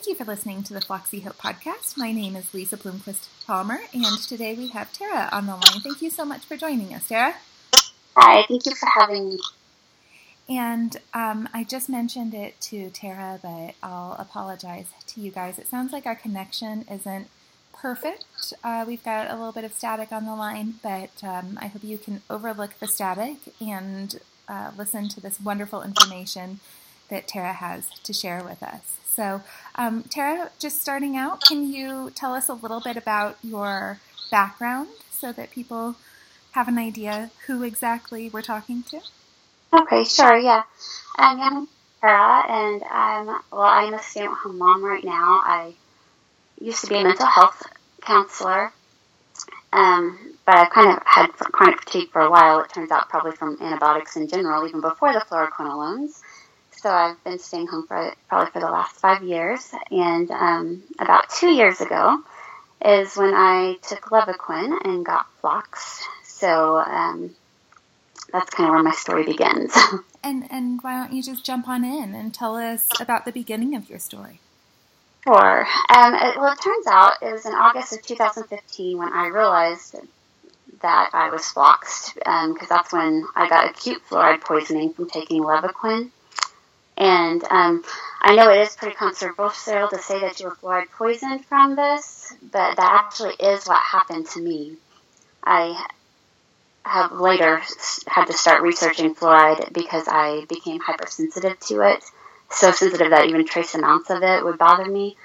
Thank you for listening to the Floxie Hope podcast. My name is Lisa Bloomquist Palmer, and today we have Tara on the line. Thank you so much for joining us, Tara. Hi, thank you for having me. And um, I just mentioned it to Tara, but I'll apologize to you guys. It sounds like our connection isn't perfect. Uh, we've got a little bit of static on the line, but um, I hope you can overlook the static and uh, listen to this wonderful information that Tara has to share with us. So, um, Tara, just starting out, can you tell us a little bit about your background so that people have an idea who exactly we're talking to? Okay, sure, yeah. I'm Tara, and I'm, well, I'm a stay at home mom right now. I used to be a mental health counselor, um, but I kind of had chronic fatigue for a while. It turns out probably from antibiotics in general, even before the fluoroquinolones. So I've been staying home for probably for the last five years, and um, about two years ago is when I took Levaquin and got floxed. So um, that's kind of where my story begins. and and why don't you just jump on in and tell us about the beginning of your story? Sure. Um, it, well, it turns out it was in August of 2015 when I realized that I was floxed because um, that's when I got acute fluoride poisoning from taking Levaquin. And um, I know it is pretty controversial to say that you were fluoride poisoned from this, but that actually is what happened to me. I have later had to start researching fluoride because I became hypersensitive to it, so sensitive that even trace amounts of it would bother me.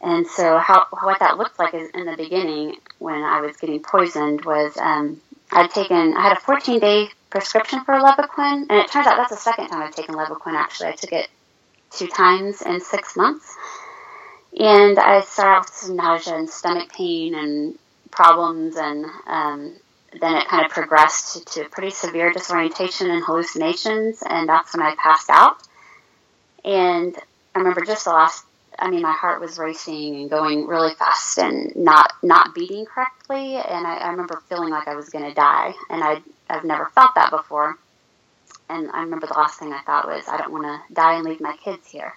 And so, how what that looked like is in the beginning when I was getting poisoned was um, I'd taken I had a 14 day prescription for Levaquin, and it turns out that's the second time I've taken Levaquin. Actually, I took it two times in six months, and I started with some nausea and stomach pain and problems, and um, then it kind of progressed to pretty severe disorientation and hallucinations, and that's when I passed out. And I remember just the last I mean, my heart was racing and going really fast and not not beating correctly. And I, I remember feeling like I was going to die, and I I've never felt that before. And I remember the last thing I thought was, I don't want to die and leave my kids here.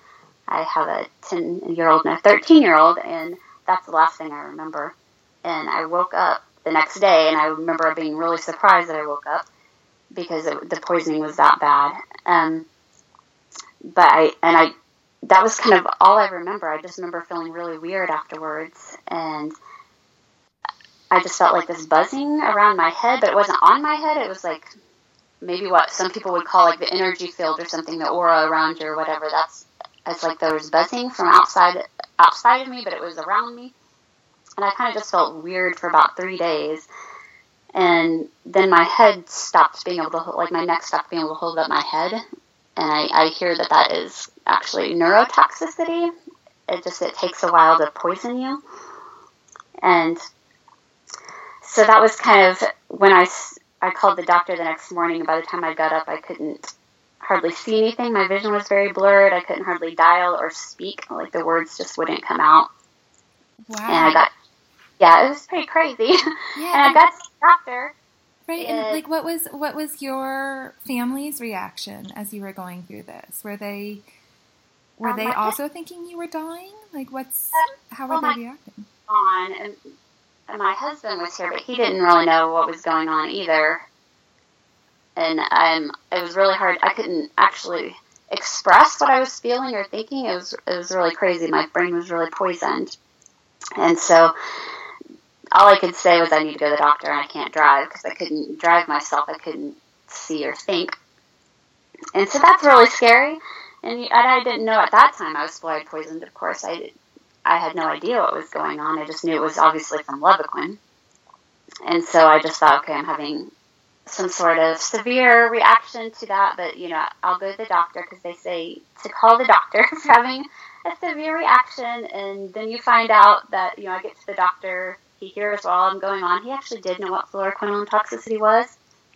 I have a 10 year old and a 13 year old, and that's the last thing I remember. And I woke up the next day, and I remember being really surprised that I woke up because it, the poisoning was that bad. Um, but I and I that was kind of all I remember. I just remember feeling really weird afterwards, and I just felt like this buzzing around my head, but it wasn't on my head. It was like maybe what some people would call like the energy field or something, the aura around you or whatever. That's it's like there was buzzing from outside outside of me, but it was around me, and I kind of just felt weird for about three days. And then my head stopped being able to like my neck stopped being able to hold up my head, and I, I hear that that is actually neurotoxicity. It just it takes a while to poison you, and so that was kind of when I I called the doctor the next morning. By the time I got up, I couldn't hardly see anything. My vision was very blurred. I couldn't hardly dial or speak. Like the words just wouldn't come out. Wow. And I got yeah, it was pretty crazy. Yeah. and I got to the doctor Right, and like, what was what was your family's reaction as you were going through this? Were they were um, they also thinking you were dying? Like, what's um, how were they reacting? On and, and my husband was here, but he didn't really know what was going on either. And um, it was really hard. I couldn't actually express what I was feeling or thinking. It was it was really crazy. My brain was really poisoned, and so all I could say was I need to go to the doctor and I can't drive because I couldn't drive myself. I couldn't see or think. And so that's really scary. And, I didn't know at that time I was fluoride poisoned. Of course, I, I had no idea what was going on. I just knew it was obviously from Levaquin. And so I just thought, okay, I'm having some sort of severe reaction to that, but you know, I'll go to the doctor because they say to call the doctor if having a severe reaction, and then you find out that you know I get to the doctor he hears while I'm going on. He actually did know what fluoroquinolone toxicity was.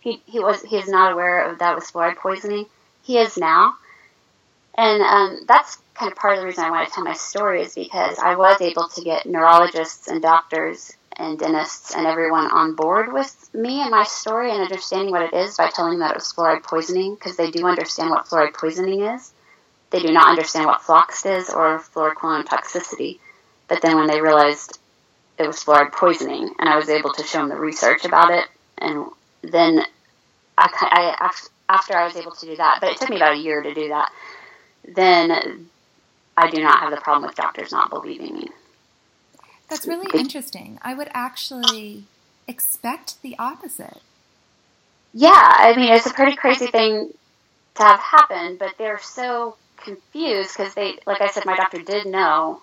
He, he was he is not aware of that was fluoride poisoning. He is now, and um, that's kind of part of the reason I want to tell my story is because I was able to get neurologists and doctors and dentists and everyone on board with me and my story and understanding what it is by telling them that it was fluoride poisoning because they do understand what fluoride poisoning is. they do not understand what flox is or fluoroquinolone toxicity. But then when they realized it was fluoride poisoning, and I was able to show them the research about it, and then I, I after I was able to do that, but it took me about a year to do that. Then I do not have the problem with doctors not believing me. That's really interesting. I would actually expect the opposite. Yeah, I mean, it's a pretty crazy thing to have happen, but they're so confused because they, like I said, my doctor did know,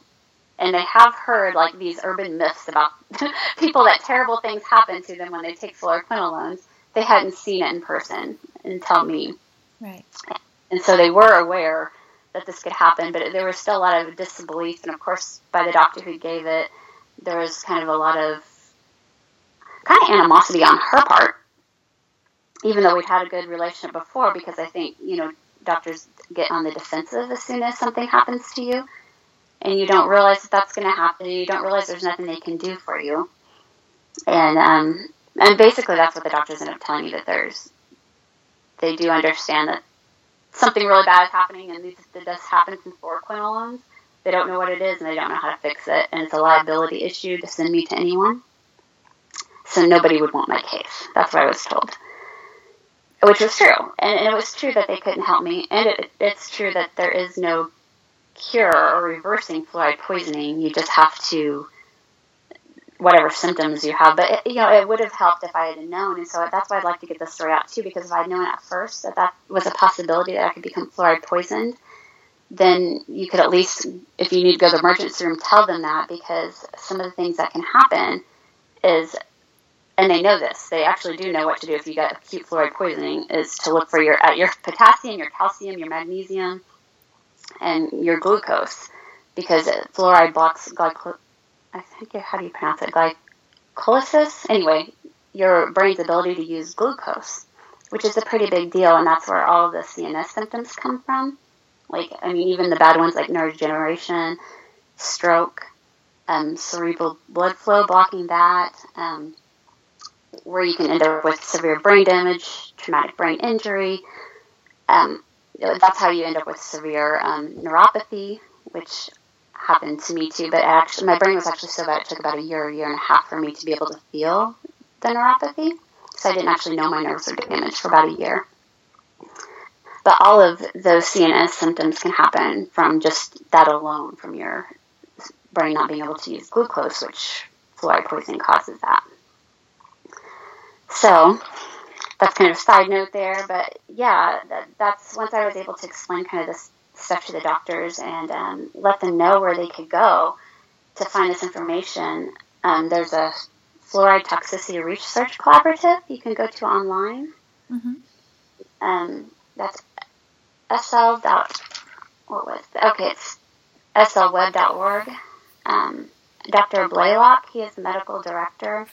and they have heard like these urban myths about people that terrible things happen to them when they take fluoroquinolones. They hadn't seen it in person until me. Right. And so they were aware that this could happen, but there was still a lot of disbelief, and of course, by the doctor who gave it, there was kind of a lot of kind of animosity on her part, even though we'd had a good relationship before, because I think, you know, doctors get on the defensive as soon as something happens to you, and you don't realize that that's going to happen, and you don't realize there's nothing they can do for you. And, um, and basically that's what the doctors end up telling you that there's, they do understand that something really bad is happening, and this, this happens in fluoroquinolones. They don't know what it is, and they don't know how to fix it, and it's a liability issue to send me to anyone so nobody would want my case. That's what I was told. Which was true. And, and it was true that they couldn't help me. And it, it's true that there is no cure or reversing fluoride poisoning. You just have to, whatever symptoms you have. But, it, you know, it would have helped if I had known. And so that's why I'd like to get this story out, too, because if I'd known at first that that was a possibility that I could become fluoride poisoned, then you could at least, if you need to go to the emergency room, tell them that because some of the things that can happen is and they know this. They actually do know what to do if you get acute fluoride poisoning is to look for your at your potassium, your calcium, your magnesium, and your glucose, because fluoride blocks glyco. I think how do you pronounce it? Glycolysis. Anyway, your brain's ability to use glucose, which is a pretty big deal, and that's where all the CNS symptoms come from. Like, I mean, even the bad ones like neurodegeneration, stroke, um, cerebral blood flow, blocking that. Um, where you can end up with severe brain damage, traumatic brain injury. Um, that's how you end up with severe um, neuropathy, which happened to me too. But actually, my brain was actually so bad it took about a year, a year and a half for me to be able to feel the neuropathy. So I didn't actually know my nerves were damaged for about a year. But all of those CNS symptoms can happen from just that alone, from your brain not being able to use glucose, which fluoride poisoning causes that. So that's kind of a side note there, but yeah, that, that's once I was able to explain kind of this stuff to the doctors and um, let them know where they could go to find this information. Um, there's a fluoride toxicity research collaborative you can go to online. Mm-hmm. Um, that's sl. What was it? okay? It's slweb.org. Um, Dr. Blaylock, he is the medical director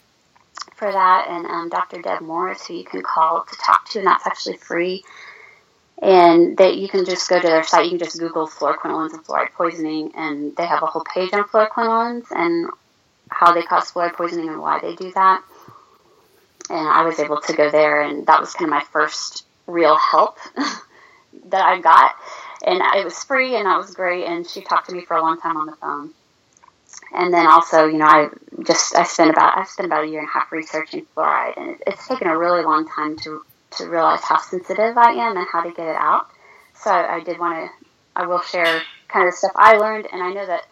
for that, and um, Dr. Deb Morris, who you can call to talk to, and that's actually free. And that you can just go to their site. You can just Google fluoroquinolones and fluoride poisoning, and they have a whole page on fluoroquinolones and how they cause fluoride poisoning and why they do that. And I was able to go there, and that was kind of my first real help that I got. And it was free, and that was great. And she talked to me for a long time on the phone and then also, you know, I just I spent about I spent about a year and a half researching fluoride, and it's taken a really long time to to realize how sensitive I am and how to get it out. So I did want to I will share kind of the stuff I learned, and I know that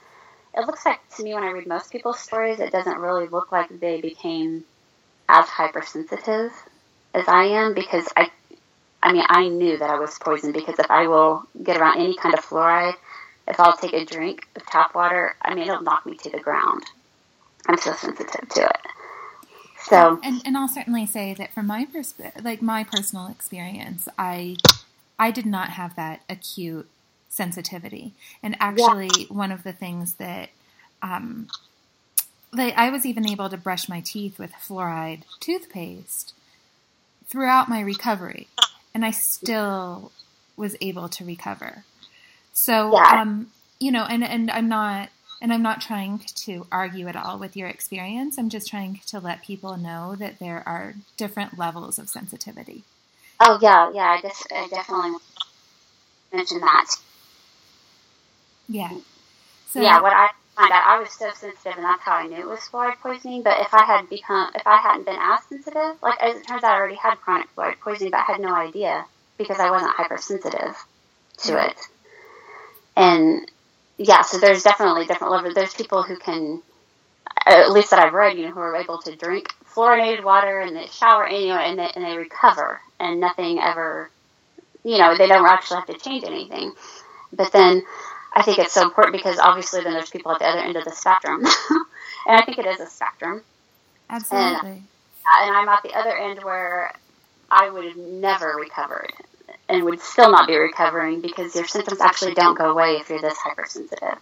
it looks like to me when I read most people's stories, it doesn't really look like they became as hypersensitive as I am because I I mean I knew that I was poisoned because if I will get around any kind of fluoride if I'll take a drink of tap water, I mean, it'll knock me to the ground. I'm so sensitive to it. So, and, and I'll certainly say that from my perspective, like my personal experience, I, I did not have that acute sensitivity. And actually, yeah. one of the things that, um, like I was even able to brush my teeth with fluoride toothpaste throughout my recovery, and I still was able to recover. So, yeah. um, you know, and, and I'm not, and I'm not trying to argue at all with your experience. I'm just trying to let people know that there are different levels of sensitivity. Oh yeah, yeah. I just I definitely mentioned that Yeah. So, yeah, what I find out, I was so sensitive, and that's how I knew it was fluoride poisoning. But if I had become, if I hadn't been as sensitive, like as it turns out, I already had chronic fluoride poisoning, but I had no idea because I wasn't hypersensitive to it. And yeah, so there's definitely different levels. There's people who can, at least that I've read, you know, who are able to drink fluorinated water and they shower, you know, and they, and they recover, and nothing ever, you know, they don't actually have to change anything. But then I think it's so important because obviously then there's people at the other end of the spectrum, and I think it is a spectrum. Absolutely. And, and I'm at the other end where I would have never recovered and would still not be recovering because your symptoms actually don't go away if you're this hypersensitive.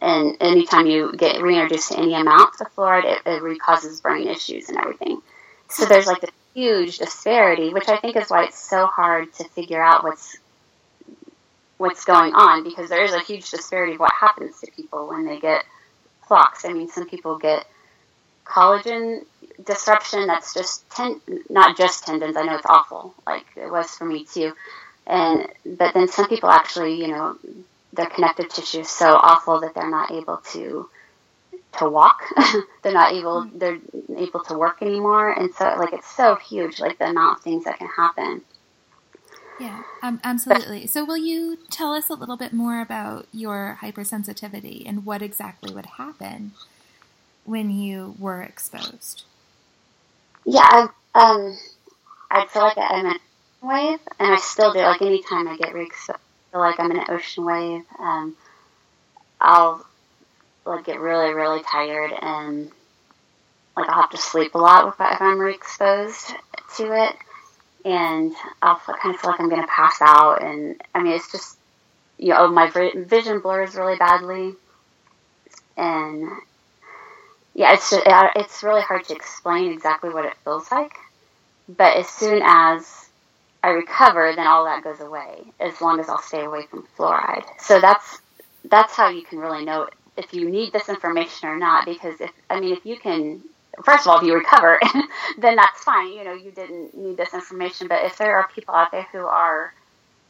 And anytime you get reintroduced to any amount of fluoride, it, it causes brain issues and everything. So there's like this huge disparity, which I think is why it's so hard to figure out what's what's going on because there is a huge disparity of what happens to people when they get floxed. I mean, some people get collagen disruption that's just ten, not just tendons. I know it's awful, like it was for me too. And but then some people actually, you know, their connective tissue is so awful that they're not able to to walk. they're not able they're able to work anymore, and so like it's so huge, like the amount of things that can happen. Yeah, um, absolutely. So, will you tell us a little bit more about your hypersensitivity and what exactly would happen when you were exposed? Yeah, I, um, I feel like I'm an ocean wave, and I still do. Like anytime I get re-exposed, I feel like I'm an ocean wave. Um, I'll like get really, really tired, and like I'll have to sleep a lot if, I, if I'm re-exposed to it, and I'll kind of feel like I'm going to pass out. And I mean, it's just you know, my vision blurs really badly, and yeah, it's it's really hard to explain exactly what it feels like. But as soon as I recover, then all that goes away. As long as I'll stay away from fluoride. So that's that's how you can really know if you need this information or not. Because if I mean, if you can, first of all, if you recover, then that's fine. You know, you didn't need this information. But if there are people out there who are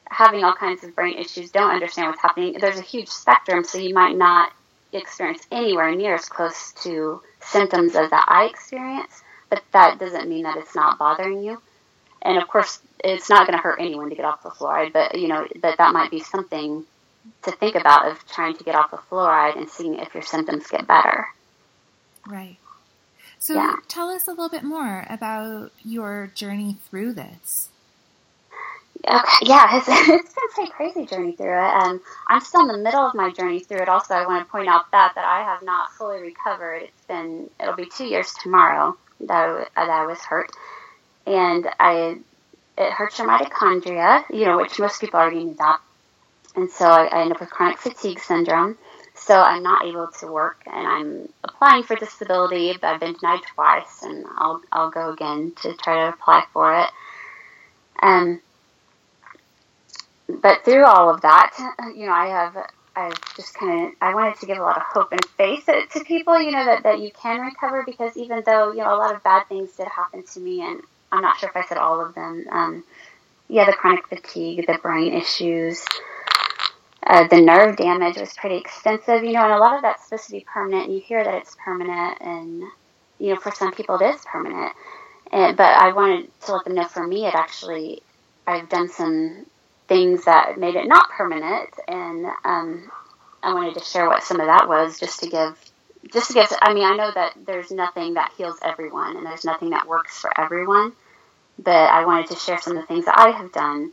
having all kinds of brain issues, don't understand what's happening, there's a huge spectrum. So you might not experience anywhere near as close to symptoms as that I experience, but that doesn't mean that it's not bothering you. And of course, it's not going to hurt anyone to get off the fluoride, but you know, but that might be something to think about of trying to get off the fluoride and seeing if your symptoms get better. Right. So yeah. tell us a little bit more about your journey through this. Okay, yeah, it's, it's been a crazy journey through it. and I'm still in the middle of my journey through it. Also, I want to point out that that I have not fully recovered. It's been it'll be two years tomorrow that I, that I was hurt, and I it hurts your mitochondria, you know, which most people already knew that, and so I, I end up with chronic fatigue syndrome. So I'm not able to work, and I'm applying for disability. But I've been denied twice, and I'll I'll go again to try to apply for it. Um, but through all of that, you know, I have I've just kind of I wanted to give a lot of hope and faith to people, you know, that, that you can recover because even though you know a lot of bad things did happen to me, and I'm not sure if I said all of them. Um, yeah, the chronic fatigue, the brain issues, uh, the nerve damage was pretty extensive, you know, and a lot of that's supposed to be permanent. And you hear that it's permanent, and you know, for some people it is permanent. And, but I wanted to let them know for me, it actually I've done some things that made it not permanent, and um, I wanted to share what some of that was, just to give, just to give. I mean, I know that there's nothing that heals everyone, and there's nothing that works for everyone, but I wanted to share some of the things that I have done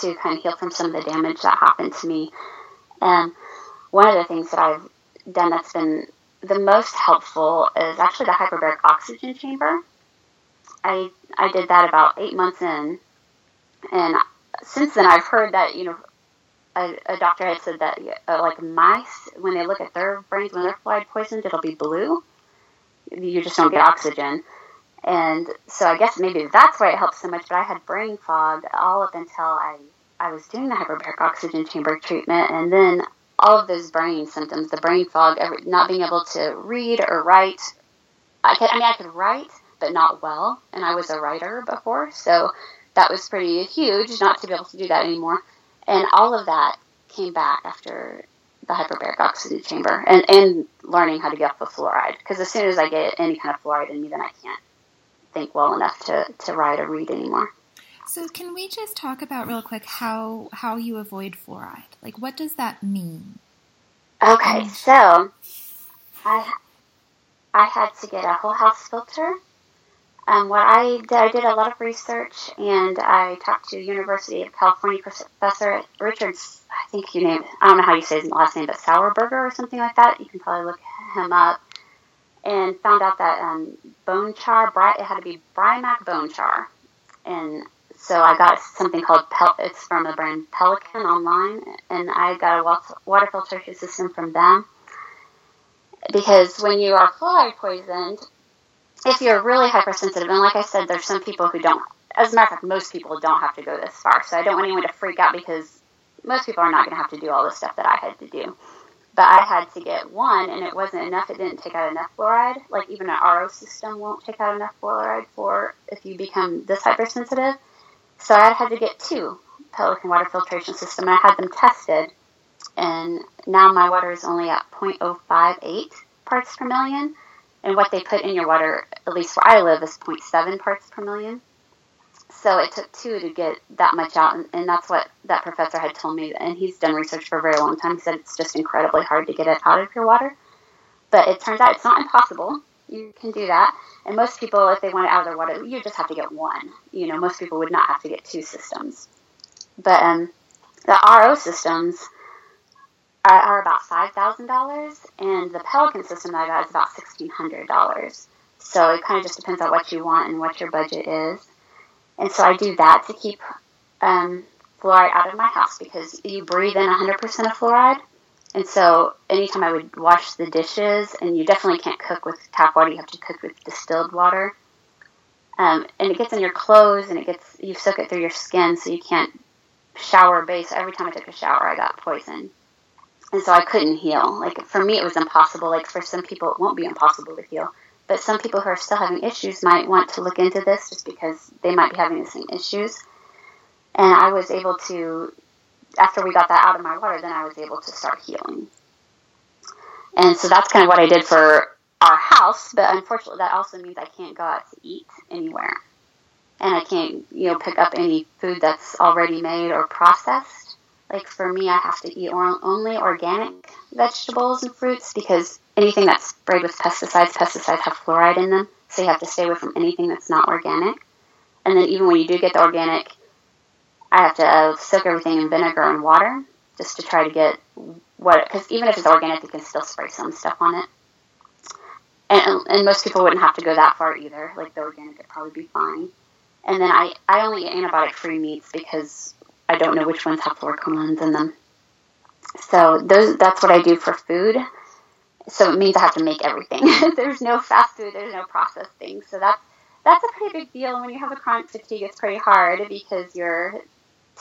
to kind of heal from some of the damage that happened to me. And one of the things that I've done that's been the most helpful is actually the hyperbaric oxygen chamber. I I did that about eight months in, and since then, I've heard that you know a, a doctor had said that uh, like mice, when they look at their brains when they're fluoride poisoned, it'll be blue. You just don't get oxygen, and so I guess maybe that's why it helps so much. But I had brain fog all up until I I was doing the hyperbaric oxygen chamber treatment, and then all of those brain symptoms, the brain fog, every, not being able to read or write. I, could, I mean, I could write, but not well, and I was a writer before, so that was pretty huge not to be able to do that anymore. And all of that came back after the hyperbaric oxygen chamber and, and learning how to get off the fluoride. Because as soon as I get any kind of fluoride in me, then I can't think well enough to, to write or read anymore. So can we just talk about real quick how how you avoid fluoride? Like what does that mean? Okay, so I I had to get a whole house filter. Um, what I did, I did a lot of research, and I talked to University of California professor Richards. I think you named. I don't know how you say his last name, but Sauerberger or something like that. You can probably look him up, and found out that um, bone char, it had to be Brimac bone char, and so I got something called Pel- it's from the brand Pelican online, and I got a water filtration system from them. Because when you are fluoride poisoned, if you're really hypersensitive, and like I said, there's some people who don't. As a matter of fact, most people don't have to go this far. So I don't want anyone to freak out because most people are not going to have to do all the stuff that I had to do. But I had to get one, and it wasn't enough. It didn't take out enough fluoride. Like even an RO system won't take out enough fluoride for if you become this hypersensitive. So I had to get two Pelican water filtration system. I had them tested, and now my water is only at 0.058 parts per million. And what they put in your water, at least where I live, is 0.7 parts per million. So it took two to get that much out, and, and that's what that professor had told me. And he's done research for a very long time. He said it's just incredibly hard to get it out of your water. But it turns out it's not impossible. You can do that. And most people, if they want it out of their water, you just have to get one. You know, most people would not have to get two systems. But um, the RO systems are, about five thousand dollars, and the Pelican system that I got is about sixteen hundred dollars. So it kind of just depends on what you want and what your budget is. And so I do that to keep um, fluoride out of my house because you breathe in 100% of fluoride. And so anytime I would wash the dishes, and you definitely can't cook with tap water, you have to cook with distilled water. Um, and it gets in your clothes, and it gets you soak it through your skin, so you can't shower base. Every time I took a shower, I got poison, and so I couldn't heal. Like for me, it was impossible. Like for some people, it won't be impossible to heal, but some people who are still having issues might want to look into this just because they might be having the same issues. And I was able to after we got that out of my water, then I was able to start healing. And so that's kind of what I did for our house, but unfortunately, that also means I can't go out to eat anywhere. And I can't, you know, pick up any food that's already made or processed. Like for me, I have to eat only organic vegetables and fruits because anything that's sprayed with pesticides, pesticides have fluoride in them. So you have to stay away from anything that's not organic. And then even when you do get the organic, I have to uh, soak everything in vinegar and water just to try to get what, because even if it's organic, you can still spray some stuff on it. And, and most people wouldn't have to go that far either. Like the organic would probably be fine. And then I, I only eat antibiotic free meats because I don't know which ones have fluoroquinolones in them. So those that's what I do for food. So it means I have to make everything. there's no fast food, there's no processed things. So that's that's a pretty big deal. And when you have a chronic fatigue, it's pretty hard because you're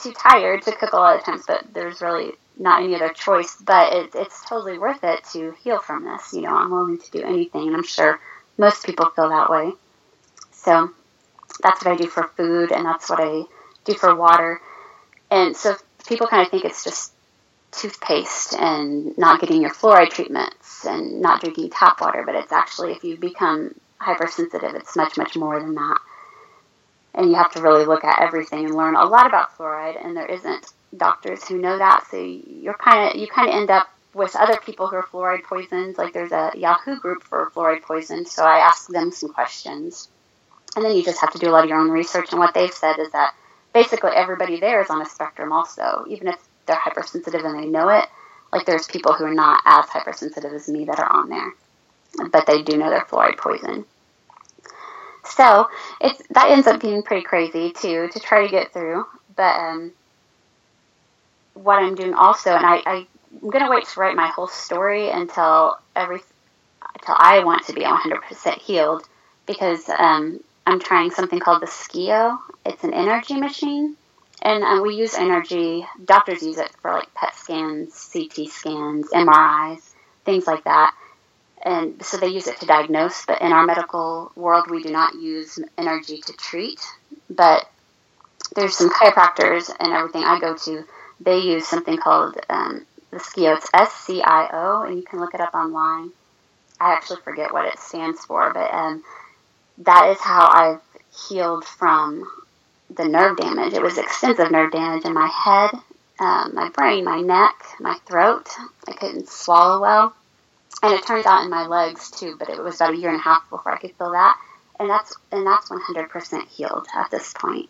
too tired to cook a lot of times, but there's really not any other choice. But it, it's totally worth it to heal from this. You know, I'm willing to do anything, and I'm sure most people feel that way. So that's what I do for food, and that's what I do for water. And so people kind of think it's just toothpaste and not getting your fluoride treatments and not drinking tap water, but it's actually if you become hypersensitive, it's much, much more than that and you have to really look at everything and learn a lot about fluoride. And there isn't doctors who know that, so you're kind of you kind of end up with other people who are fluoride poisoned. Like there's a Yahoo group for fluoride poisoned, so I ask them some questions, and then you just have to do a lot of your own research. And what they've said is that basically everybody there is on a spectrum, also, even if they're hypersensitive and they know it. Like there's people who are not as hypersensitive as me that are on there, but they do know they're fluoride poison. So it's that ends up being pretty crazy too to try to get through. But um, what I'm doing also, and I, I I'm gonna wait to write my whole story until every until I want to be 100% healed because um, I'm trying something called the SCIO. It's an energy machine, and uh, we use energy. Doctors use it for like PET scans, CT scans, MRIs, things like that and so they use it to diagnose. But in our medical world, we do not use energy to treat. But there's some chiropractors and everything I go to. They use something called um, the SCIO. It's S C I O, and you can look it up online. I actually forget what it stands for, but um, that is how I've healed from the nerve damage. It was extensive nerve damage in my head, um, my brain, my neck, my throat. I couldn't swallow well. And it turns out in my legs too, but it was about a year and a half before I could feel that. And that's and that's 100% healed at this point.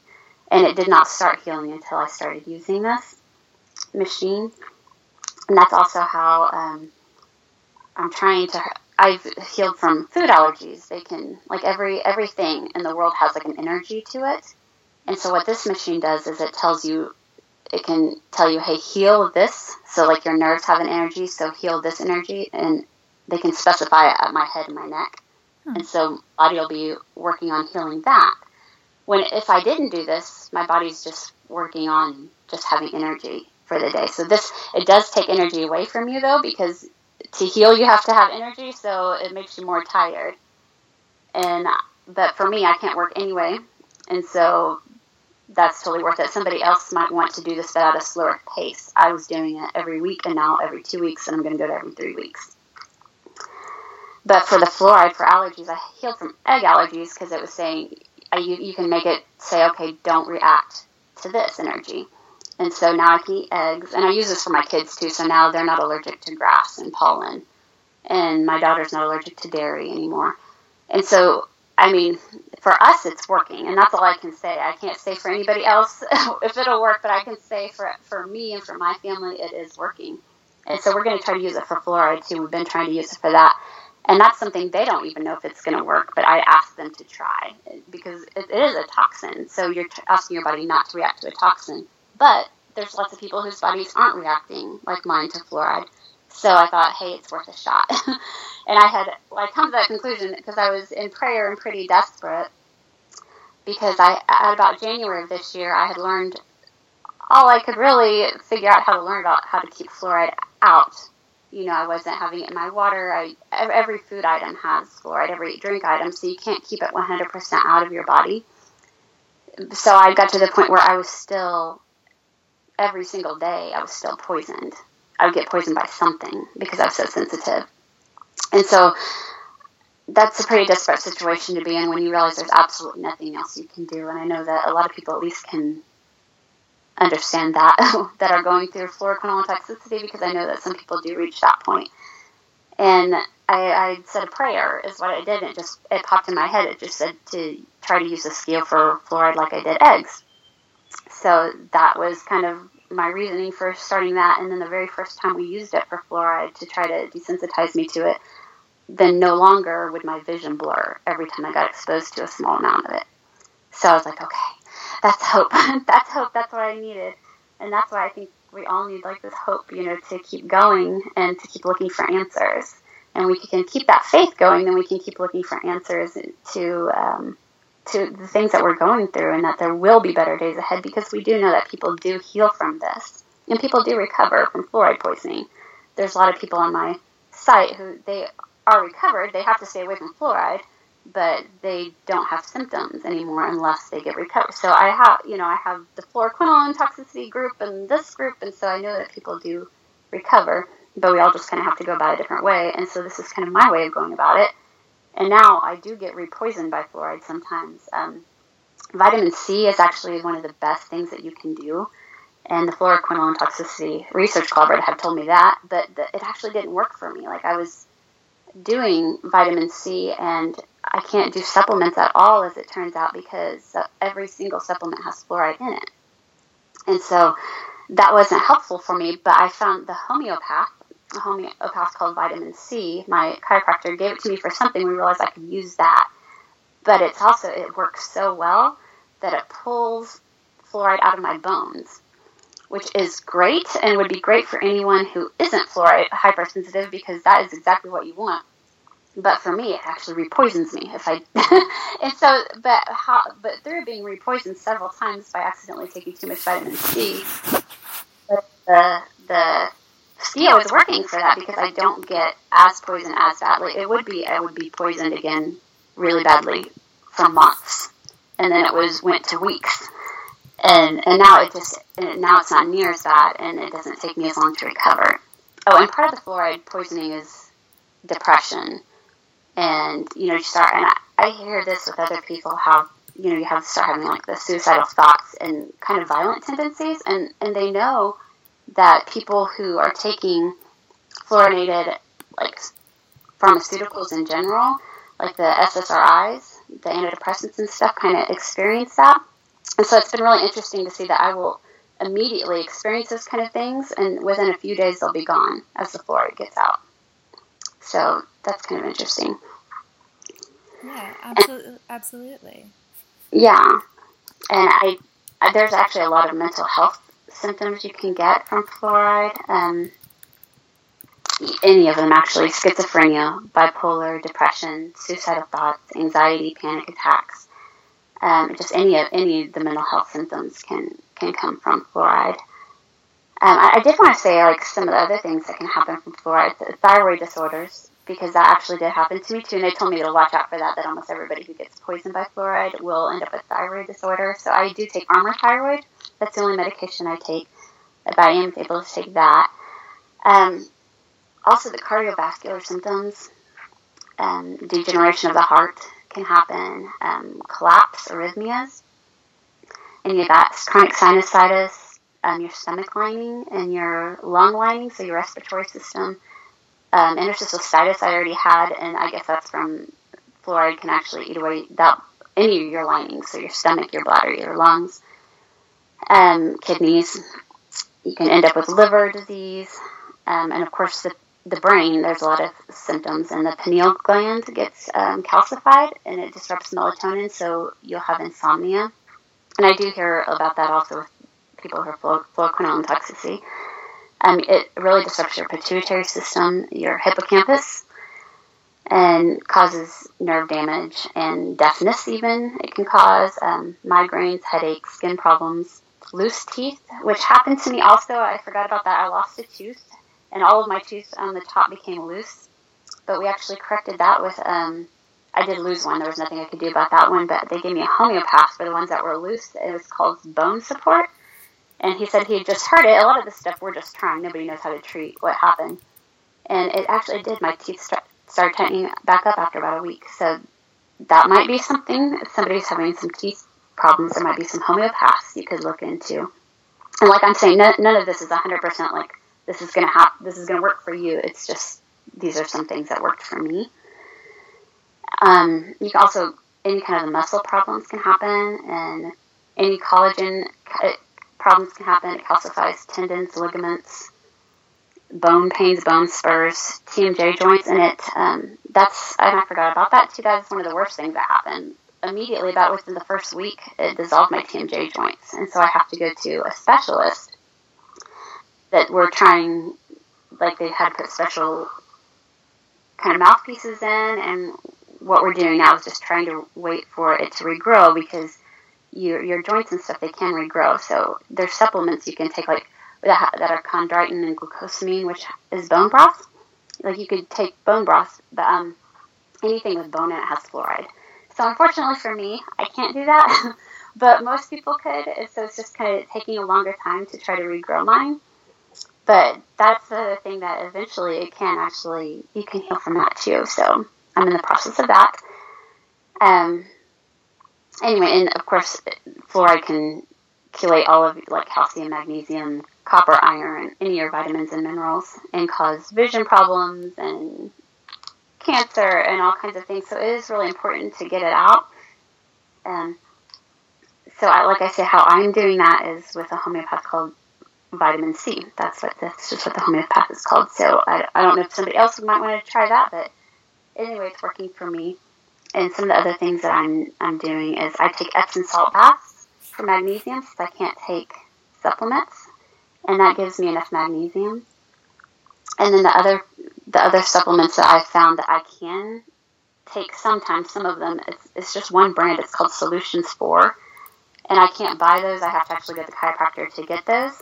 And it did not start healing until I started using this machine. And that's also how um, I'm trying to. I've healed from food allergies. They can like every everything in the world has like an energy to it. And so what this machine does is it tells you it can tell you, hey, heal this. So like your nerves have an energy, so heal this energy, and they can specify it at my head and my neck. Hmm. And so body will be working on healing that. When if I didn't do this, my body's just working on just having energy for the day. So this it does take energy away from you though, because to heal you have to have energy, so it makes you more tired. And but for me, I can't work anyway, and so that's totally worth it. Somebody else might want to do this but at a slower pace. I was doing it every week, and now every two weeks, and I'm going to go to every three weeks. But for the fluoride for allergies, I healed from egg allergies because it was saying uh, you, you can make it say, okay, don't react to this energy. And so now I can eat eggs, and I use this for my kids too. So now they're not allergic to grass and pollen, and my daughter's not allergic to dairy anymore. And so I mean, for us, it's working, and that's all I can say. I can't say for anybody else if it'll work, but I can say for for me and for my family, it is working. And so we're going to try to use it for fluoride too. We've been trying to use it for that, and that's something they don't even know if it's going to work. But I ask them to try because it, it is a toxin. So you're asking your body not to react to a toxin, but there's lots of people whose bodies aren't reacting like mine to fluoride. So I thought, hey, it's worth a shot. and I had, well, I come to that conclusion because I was in prayer and pretty desperate because I, at about January of this year, I had learned all I could really figure out how to learn about how to keep fluoride out. You know, I wasn't having it in my water. I, every food item has fluoride, every drink item, so you can't keep it 100% out of your body. So I got to the point where I was still, every single day, I was still poisoned. I would get poisoned by something because I was so sensitive. And so that's a pretty desperate situation to be in when you realize there's absolutely nothing else you can do. And I know that a lot of people at least can understand that that are going through fluoroquinolone toxicity because I know that some people do reach that point. And I, I said a prayer is what I did. It just it popped in my head. It just said to try to use the SCIO for fluoride like I did eggs. So that was kind of my reasoning for starting that. And then the very first time we used it for fluoride to try to desensitize me to it, then no longer would my vision blur every time I got exposed to a small amount of it. So I was like, okay, that's hope. that's hope. That's what I needed. And that's why I think we all need like this hope, you know, to keep going and to keep looking for answers. And we can keep that faith going, then we can keep looking for answers to um, to the things that we're going through and that there will be better days ahead because we do know that people do heal from this and people do recover from fluoride poisoning. There's a lot of people on my site who they are recovered. They have to stay away from fluoride, but they don't have symptoms anymore unless they get recovered. So I have, you know, I have the fluoroquinolone toxicity group and this group, and so I know that people do recover, but we all just kind of have to go about it a different way. And so this is kind of my way of going about it and now I do get repoisoned by fluoride sometimes. Um, vitamin C is actually one of the best things that you can do. And the fluoroquinolone toxicity research collaborator had told me that, but it actually didn't work for me. Like I was doing vitamin C and I can't do supplements at all, as it turns out, because every single supplement has fluoride in it. And so that wasn't helpful for me, but I found the homeopath a homeopath called vitamin C. My chiropractor gave it to me for something. We realized I could use that, but it's also it works so well that it pulls fluoride out of my bones, which is great and would be great for anyone who isn't fluoride hypersensitive because that is exactly what you want. But for me, it actually repoisons me if I. and so, but how? But through being repoisoned several times by accidentally taking too much vitamin C, the the SCIO is working for that because I don't get as poisoned as badly. It would be I would be poisoned again really badly for months, and then it was went to weeks, and and now it just now it's not near as bad, and it doesn't take me as long to recover. oh, and part of the fluoride poisoning is depression, and you know you start and I, I hear this with other people how you know you have to start having like the suicidal thoughts and kind of violent tendencies, and and they know that people who are taking fluorinated like pharmaceuticals in general, like the SSRIs, the antidepressants and stuff, kind of experience that. And so it's been really interesting to see that I will immediately experience those kind of things, and within a few days they'll be gone as the fluoride gets out. So that's kind of interesting. Yeah, absolutely. absolutely. Yeah, and I, I, there's actually a lot of mental health symptoms you can get from fluoride. Um, any of them actually schizophrenia, bipolar, depression, suicidal thoughts, anxiety, panic attacks. Um, just any of any of the mental health symptoms can can come from fluoride. Um, I, I, did want to say like some of the other things that can happen from fluoride, thyroid disorders, because that actually did happen to me too, and they told me to watch out for that. That almost everybody who gets poisoned by fluoride will end up with thyroid disorder. So I do take Armour Thyroid. That's the only medication I take, but I am able to take that. Um, also, the cardiovascular symptoms, um, degeneration of the heart can happen, um, collapse, arrhythmias, and you got chronic sinusitis, um, your stomach lining and your lung lining, so your respiratory system. Um, interstitial cystitis I already had, and I guess that's from fluoride can actually eat away that any of your linings, so your stomach, your bladder, your lungs, um, kidneys. You can end up with liver disease, um, and of course the the brain, there's a lot of symptoms, and the pineal gland gets um, calcified and it disrupts melatonin, so you'll have insomnia. And I do hear about that also with people who have fluoroquinolone toxicity. Um, it really disrupts your pituitary system, your hippocampus, and causes nerve damage and deafness, even. It can cause um, migraines, headaches, skin problems, loose teeth, which happened to me also. I forgot about that. I lost a tooth and all of my teeth on the top became loose. But we actually corrected that with, um, I did lose one. There was nothing I could do about that one, but they gave me a homeopath for the ones that were loose. It was called bone support. And he said he had just heard it. A lot of this stuff we're just trying. Nobody knows how to treat what happened. And it actually did. My teeth start, started tightening back up after about a week. So that might be something. If somebody's having some teeth problems, there might be some homeopaths you could look into. And like I'm saying, none, of this is 100% like this is going to happen. This is going to work for you. It's just these are some things that worked for me. Um, you can also any kind of muscle problems can happen, and any collagen problems can happen. It calcifies tendons, ligaments, bone pains, bone spurs, TMJ joints, and it. Um, that's and I forgot about that too. That's one of the worst things that happened. Immediately, about within the first week, it dissolved my TMJ joints, and so I have to go to a specialist that were trying, like they had put special kind of mouthpieces in, and what we're doing now is just trying to wait for it to regrow because your your joints and stuff they can regrow. So there's supplements you can take like that, that are chondroitin and glucosamine, which is bone broth. Like you could take bone broth, but um, anything with bone in it has fluoride. So unfortunately for me, I can't do that, but most people could. So it's just kind of taking a longer time to try to regrow mine but that's the thing that eventually it can actually you can heal from that too. So I'm in the process of that. Um. Anyway, and of course, fluoride can chelate all of like calcium, magnesium, copper, iron, any of your vitamins and minerals, and cause vision problems and cancer and all kinds of things. So it is really important to get it out. Um, so, I, like I say, how I'm doing that is with a homeopath called vitamin C. That's what that's just what the homeopath is called. So I, I don't know if somebody else might want to try that, but anyway, it's working for me. And some of the other things that I'm I'm doing is I take Epsom salt baths for magnesium since I can't take supplements, and that gives me enough magnesium. And then the other the other supplements that I found that I can take sometimes, some of them it's, it's just one brand. It's called Solutions Four, and I can't buy those. I have to actually go to the chiropractor to get those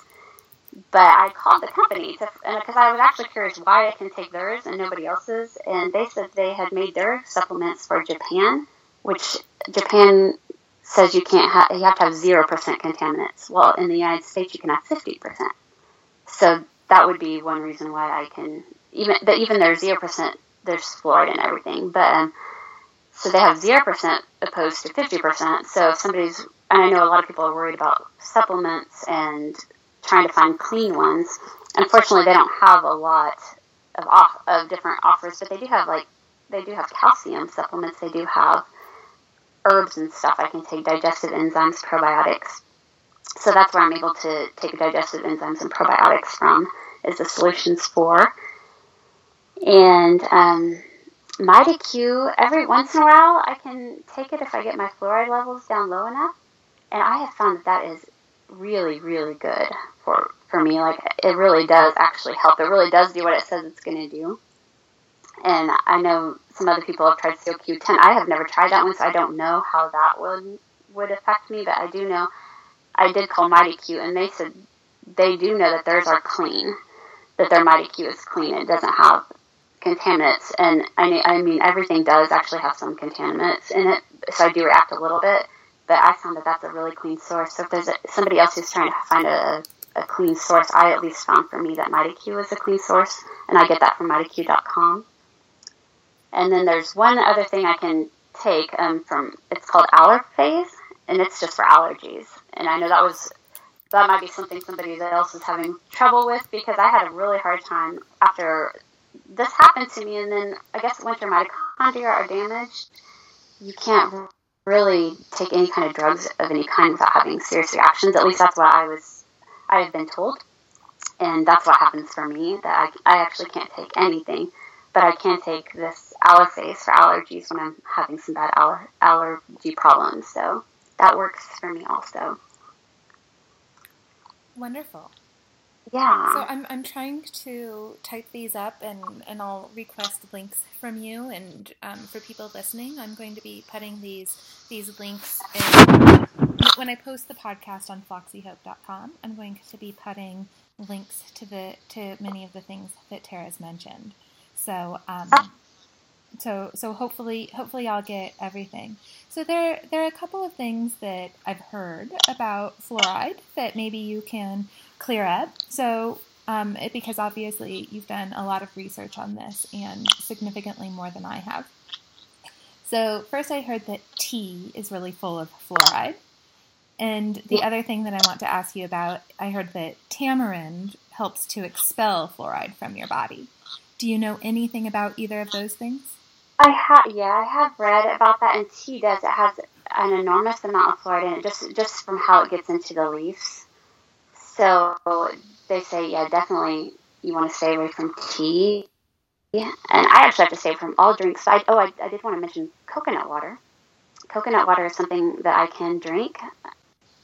but I called the company because uh, I was actually curious why I can take theirs and nobody else's, and they said they had made their supplements for Japan, which Japan says you can't have you have to have zero percent contaminants. Well, in the United States, you can have fifty percent. So that would be one reason why I can even that even there's zero percent there's fluoride in everything, but um, so they have zero percent opposed to fifty percent. So if somebody's and I know a lot of people are worried about supplements and trying to find clean ones. Unfortunately, they don't have a lot of off of different offers, but they do have like they do have calcium supplements. They do have herbs and stuff. I can take digestive enzymes, probiotics. So that's where I'm able to take digestive enzymes and probiotics from is the Solutions for. And um, MitoQ, every once in a while, I can take it if I get my fluoride levels down low enough. And I have found that that is really, really good for, for me. Like, it really does actually help. It really does do what it says it's going to do. And I know some other people have tried CoQ10. I have never tried that one, so I don't know how that would would affect me. But I do know I did call MitoQ, and they said they do know that theirs are clean, that their MitoQ is clean. It doesn't have contaminants, and I, I mean everything does actually have some contaminants in it, so I do react a little bit. But I found that that's a really clean source. So if there's a, somebody else who's trying to find a, a clean source, I at least found for me that MitoQ is a clean source, and I get that from MitoQ.com. And then there's one other thing I can take um, from it's called Allerphase, and it's just for allergies. And I know that was that might be something somebody else is having trouble with because I had a really hard time after this happened to me, and then I guess once your mitochondria are damaged, you can't really take any kind of drugs of any kind without having serious reactions. At least that's what I was I have been told, and that's what happens for me. That I, I actually can't take anything, but I can take this Allerphase for allergies when I'm having some bad aller- allergy problems. So that works for me also. Wonderful. Yeah. So I'm, I'm trying to type these up and, and I'll request links from you. And um, for people listening, I'm going to be putting these these links in. When I post the podcast on floxiehope.com, I'm going to be putting links to the to many of the things that Tara's mentioned. So um, ah so so hopefully hopefully I'll get everything. So there there are a couple of things that I've heard about fluoride that maybe you can clear up. So um, it, because obviously you've done a lot of research on this and significantly more than I have. So first I heard that tea is really full of fluoride. And the other thing that I want to ask you about, I heard that tamarind helps to expel fluoride from your body. Do you know anything about either of those things? I have, yeah, I have read about that, and tea does. It has an enormous amount of fluoride in it, just just from how it gets into the leaves. So they say, yeah, definitely you want to stay away from tea. Yeah, and I actually have to stay from all drinks. I, oh, I, I did want to mention coconut water. Coconut water is something that I can drink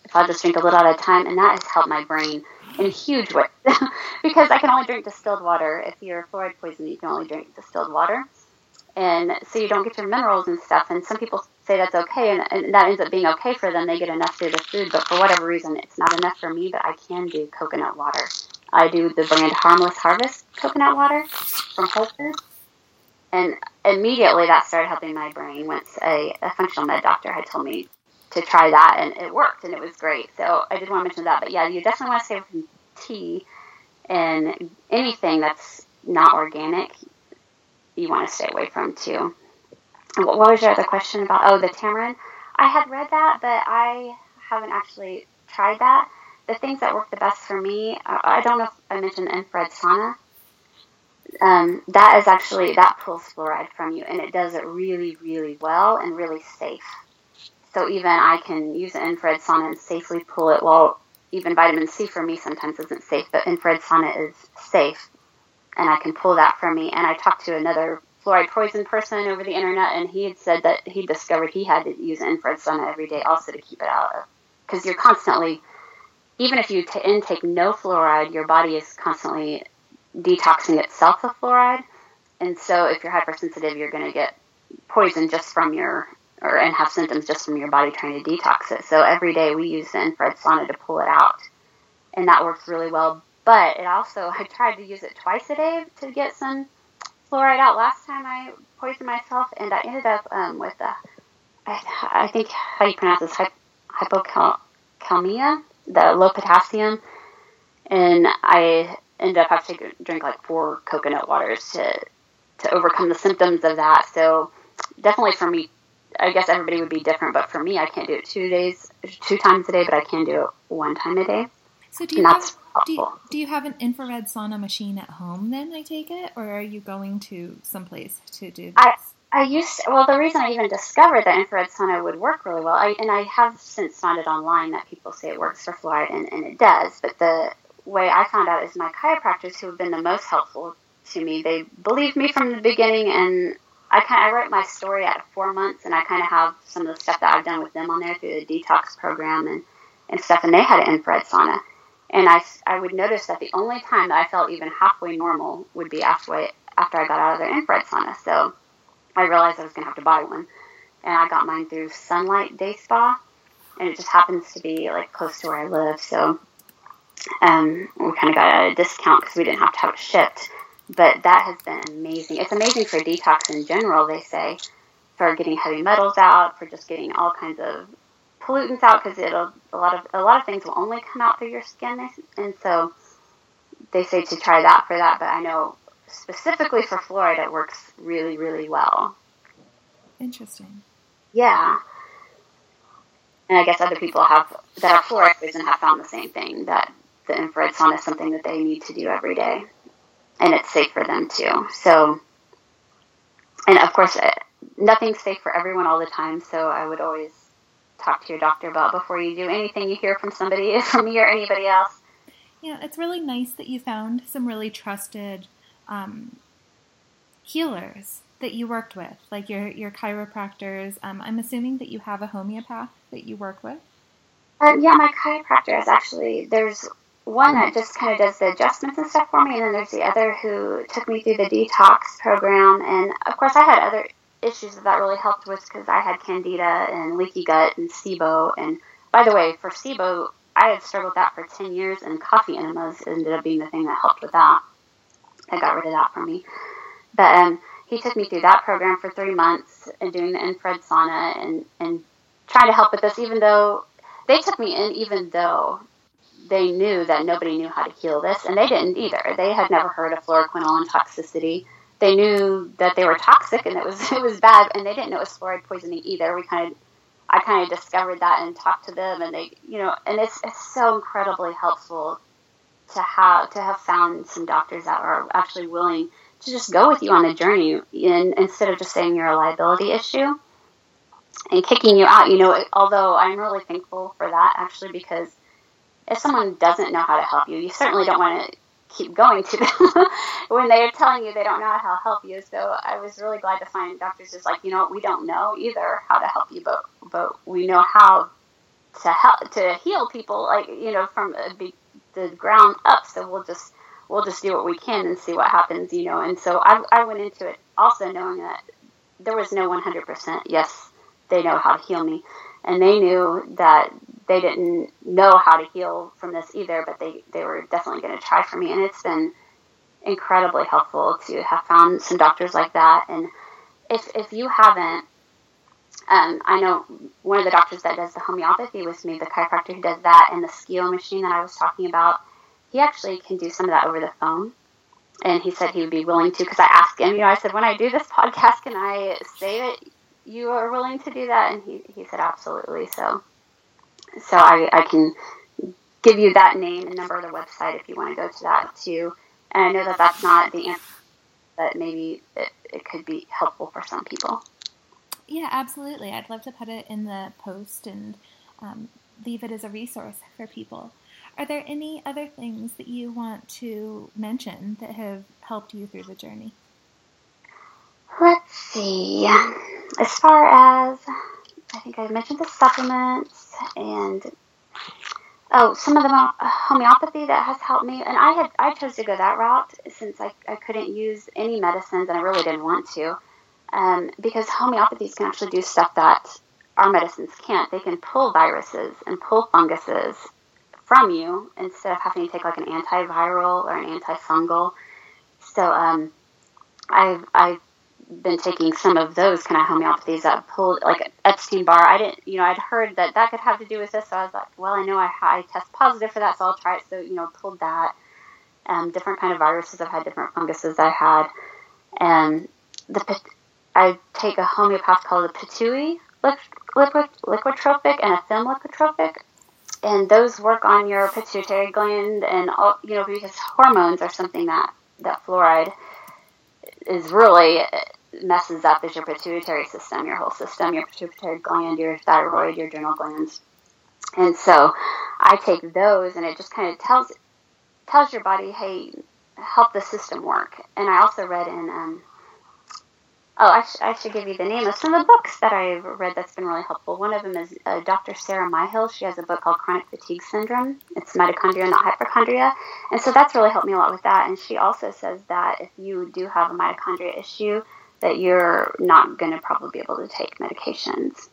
if I'll just drink a little at a time, and that has helped my brain in a huge way because I can only drink distilled water. If you're fluoride poison, you can only drink distilled water and so you don't get your minerals and stuff. And some people say that's okay, and, and, that ends up being okay for them. They get enough through the food, but for whatever reason, it's not enough for me. But I can do coconut water. I do the brand Harmless Harvest coconut water from Whole Foods, and immediately that started helping my brain. Once a, a functional med doctor had told me to try that, and it worked, and it was great. So I did want to mention that. But yeah, you definitely want to stay away from tea and anything that's not organic you want to stay away from too. What was your other question about? Oh, the tamarind. I had read that, but I haven't actually tried that. The things that work the best for me, I don't know if I mentioned infrared sauna. Um, that is actually that pulls fluoride from you, and it does it really, really well and really safe. So even I can use an infrared sauna and safely pull it. Well, even vitamin C for me sometimes isn't safe, but infrared sauna is safe and I can pull that from me. And I talked to another fluoride poison person over the internet, and he had said that he discovered he had to use infrared sauna every day also to keep it out of. Because you're constantly, even if you t- intake no fluoride, your body is constantly detoxing itself of fluoride. And so if you're hypersensitive, you're going to get poison just from your, or and have symptoms just from your body trying to detox it. So every day we use the infrared sauna to pull it out. And that works really well but it also, I tried to use it twice a day to get some fluoride out. Last time I poisoned myself, and I ended up um, with a, I, I think how you pronounce this, hypocalcemia, the low potassium. And I ended up having to drink like four coconut waters to to overcome the symptoms of that. So definitely for me, I guess everybody would be different, but for me, I can't do it two days, two times a day, but I can do it one time a day. So do you, have, do you, do you have an infrared sauna machine at home then, I take it? Or are you going to someplace to do this? I, I used to, well, the reason I even discovered that infrared sauna would work really well, I, and I have since found it online that people say it works for fluoride, and, and it does. But the way I found out is my chiropractors, who have been the most helpful to me, they believed me from the beginning, and I kind of, I write my story at four months, and I kind of have some of the stuff that I've done with them on there through the detox program and and stuff, and they had an infrared sauna. And I, I would notice that the only time that I felt even halfway normal would be after, after I got out of their infrared sauna. So I realized I was going to have to buy one. And I got mine through Sunlight Day Spa. And it just happens to be like close to where I live. So um, we kind of got a discount because we didn't have to have it shipped. But that has been amazing. It's amazing for detox in general, they say, for getting heavy metals out, for just getting all kinds of pollutants out because it'll a lot of a lot of things will only come out through your skin, and so they say to try that for that. But I know specifically for fluoride, it works really really well. Interesting. Yeah. And I guess other people have that are fluoride and have found the same thing that the infrared sauna is something that they need to do every day, and it's safe for them too. So, and of course, eh, nothing's safe for everyone all the time. So I would always talk to your doctor about before you do anything you hear from somebody, from me or anybody else. Yeah, it's really nice that you found some really trusted um, healers that you worked with, like your your chiropractors. Um, I'm assuming that you have a homeopath that you work with. Um, yeah, my chiropractor is actually there's one that just kind of does the adjustments and stuff for me, and then there's the other who took me through the detox program. And of course, I had other issues that that really helped with because I had candida and leaky gut and SIBO. And by the way, for SIBO, I had struggled with that for 10 years, and coffee enemas ended up being the thing that helped with that. That got rid of that for me. But um, he took me through that program for three months and doing the infrared sauna and, and trying to help with this, even though they took me in, even though they knew that nobody knew how to heal this, and they didn't either. They had never heard of fluoroquinolone toxicity they knew that they were toxic and it was it was bad, and they didn't know it was fluoride poisoning either. We kind of I kind of discovered that and talked to them, and they you know, and it's it's so incredibly helpful to have to have found some doctors that are actually willing to just go with you on the journey, and instead of just saying you're a liability issue and kicking you out. You know, although I'm really thankful for that actually because if someone doesn't know how to help you, you certainly don't want to keep going to them when they're telling you they don't know how to help you. So I was really glad to find doctors just like, you know, we don't know either how to help you, but but we know how to help to heal people, like you know, from the ground up. So we'll just we'll just do what we can and see what happens, you know. And so I I went into it also knowing that there was no 100% yes they know how to heal me, and they knew that they didn't know how to heal from this either, but they, they were definitely going to try for me. And it's been incredibly helpful to have found some doctors like that. And if, if you haven't, um, I know one of the doctors that does the homeopathy with me, the chiropractor who does that, and the SCIO machine that I was talking about, he actually can do some of that over the phone. And he said he would be willing to, because I asked him, you know, I said, when I do this podcast, can I say that you are willing to do that? And he, he said, absolutely. So so I, I can give you that name and number of the website if you want to go to that too. And I know that that's not the answer, but maybe it, it could be helpful for some people. Yeah, absolutely. I'd love to put it in the post and um, leave it as a resource for people. Are there any other things that you want to mention that have helped you through the journey? Let's see. As far as I think I mentioned the supplements and oh, some of the homeopathy that has helped me. And I had I chose to go that route since I, I couldn't use any medicines and I really didn't want to, um, because homeopathies can actually do stuff that our medicines can't. They can pull viruses and pull funguses from you instead of having to take like an antiviral or an antifungal. So um, I've I've been taking some of those kind of homeopathies that pulled like Epstein Barr. I didn't, you know, I'd heard that that could have to do with this, so I was like, well, I know I, I test positive for that, so I'll try it. So you know, pulled that, um, different kind of viruses I've had, different funguses I had, and the I take a homeopath called the Pitui liquid, liquidtropic and a liquidtropic, and those work on your pituitary gland and all, you know because hormones are something that that fluoride is really messes up is your pituitary system, your whole system, your pituitary gland, your thyroid, your adrenal glands. And so I take those and it just kind of tells tells your body, hey, help the system work. And I also read in um, Oh, I, sh- I, should give you the name of some of the books that I've read that's been really helpful. One of them is uh, Dr. Sarah Myhill. She has a book called Chronic Fatigue Syndrome. It's mitochondria, not hypochondria. And so that's really helped me a lot with that. And she also says that if you do have a mitochondria issue, that you're not going to probably be able to take medications.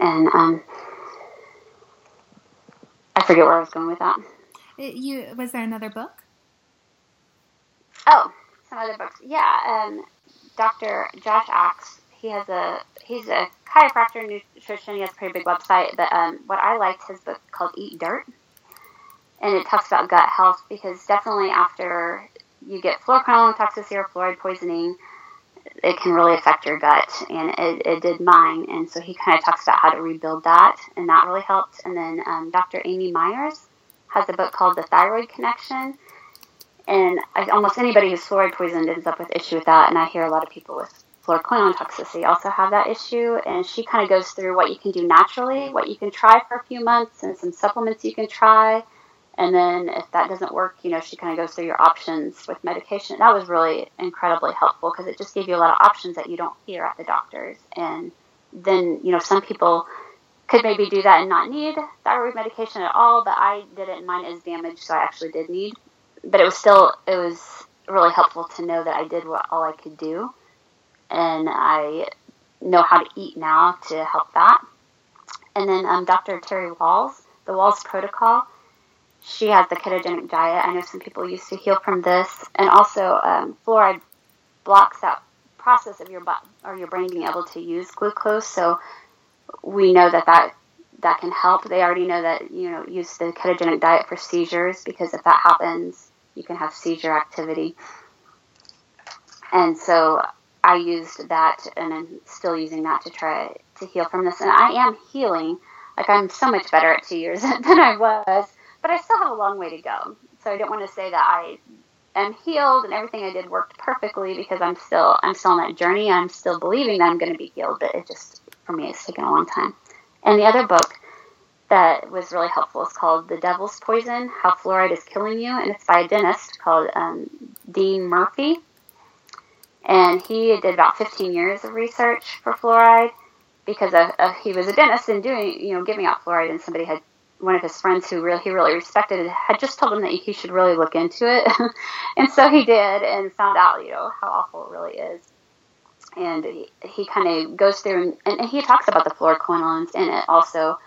And um, I forget where I was going with that. You was there another book? Oh, some other books. Yeah. Um, Dr. Josh Axe. He has a he's a chiropractor, nutrition. He has a pretty big website. But um, what I liked his book called Eat Dirt, and it talks about gut health because definitely after you get fluoroquinolone fluoride poisoning, it can really affect your gut, and it, it did mine. And so he kind of talks about how to rebuild that, and that really helped. And then um, Dr. Amy Myers has a book called The Thyroid Connection, and I, almost anybody who's fluoride poisoned ends up with issue with that. And I hear a lot of people with fluoroquinolone toxicity also have that issue. And she kind of goes through what you can do naturally, what you can try for a few months, and some supplements you can try. And then if that doesn't work, you know, she kind of goes through your options with medication. That was really incredibly helpful because it just gave you a lot of options that you don't hear at the doctors. And then, you know, some people could maybe do that and not need thyroid medication at all, but I did it and mine is damaged, so I actually did need but it was still it was really helpful to know that I did what all I could do, and I know how to eat now to help that. And then um, Dr. Terry Wahls, the Wahls Protocol, she has the ketogenic diet. I know some people used to heal from this, and also um, fluoride blocks that process of your or your brain being able to use glucose. So we know that that that can help. They already know that you know use the ketogenic diet for seizures because if that happens, you can have seizure activity. And so I used that and I'm still using that to try to heal from this. And I am healing. Like I'm so much better at two years than I was, but I still have a long way to go. So I don't want to say that I am healed and everything I did worked perfectly because I'm still I'm still on that journey. I'm still believing that I'm going to be healed, but it just for me it's taken a long time. And the other book that was really helpful. is called The Devil's Poison How Fluoride is Killing You, and it's by a dentist called um, Dean Murphy. And he did about 15 years of research for fluoride because of, of, he was a dentist and doing, you know, giving out fluoride, and somebody had one of his friends who really he really respected had just told him that he should really look into it, and so he did and found out, you know, how awful it really is. And he, he kind of goes through and, and he talks about the fluoroquinolones in it also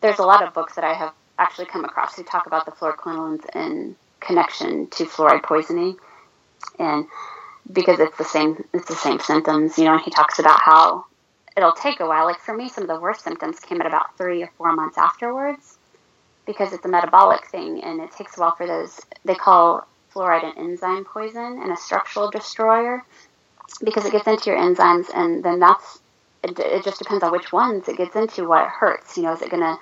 there's a lot of books that I have actually come across who talk about the fluoroquinolones in connection to fluoride poisoning, and because it's the same, it's the same symptoms. You know, and he talks about how it'll take a while. Like for me, some of the worst symptoms came at about three or four months afterwards, because it's a metabolic thing, and it takes a while for those. They call fluoride an enzyme poison and a structural destroyer, because it gets into your enzymes, and then that's it, it just depends on which ones it gets into, what hurts. You know, is it going to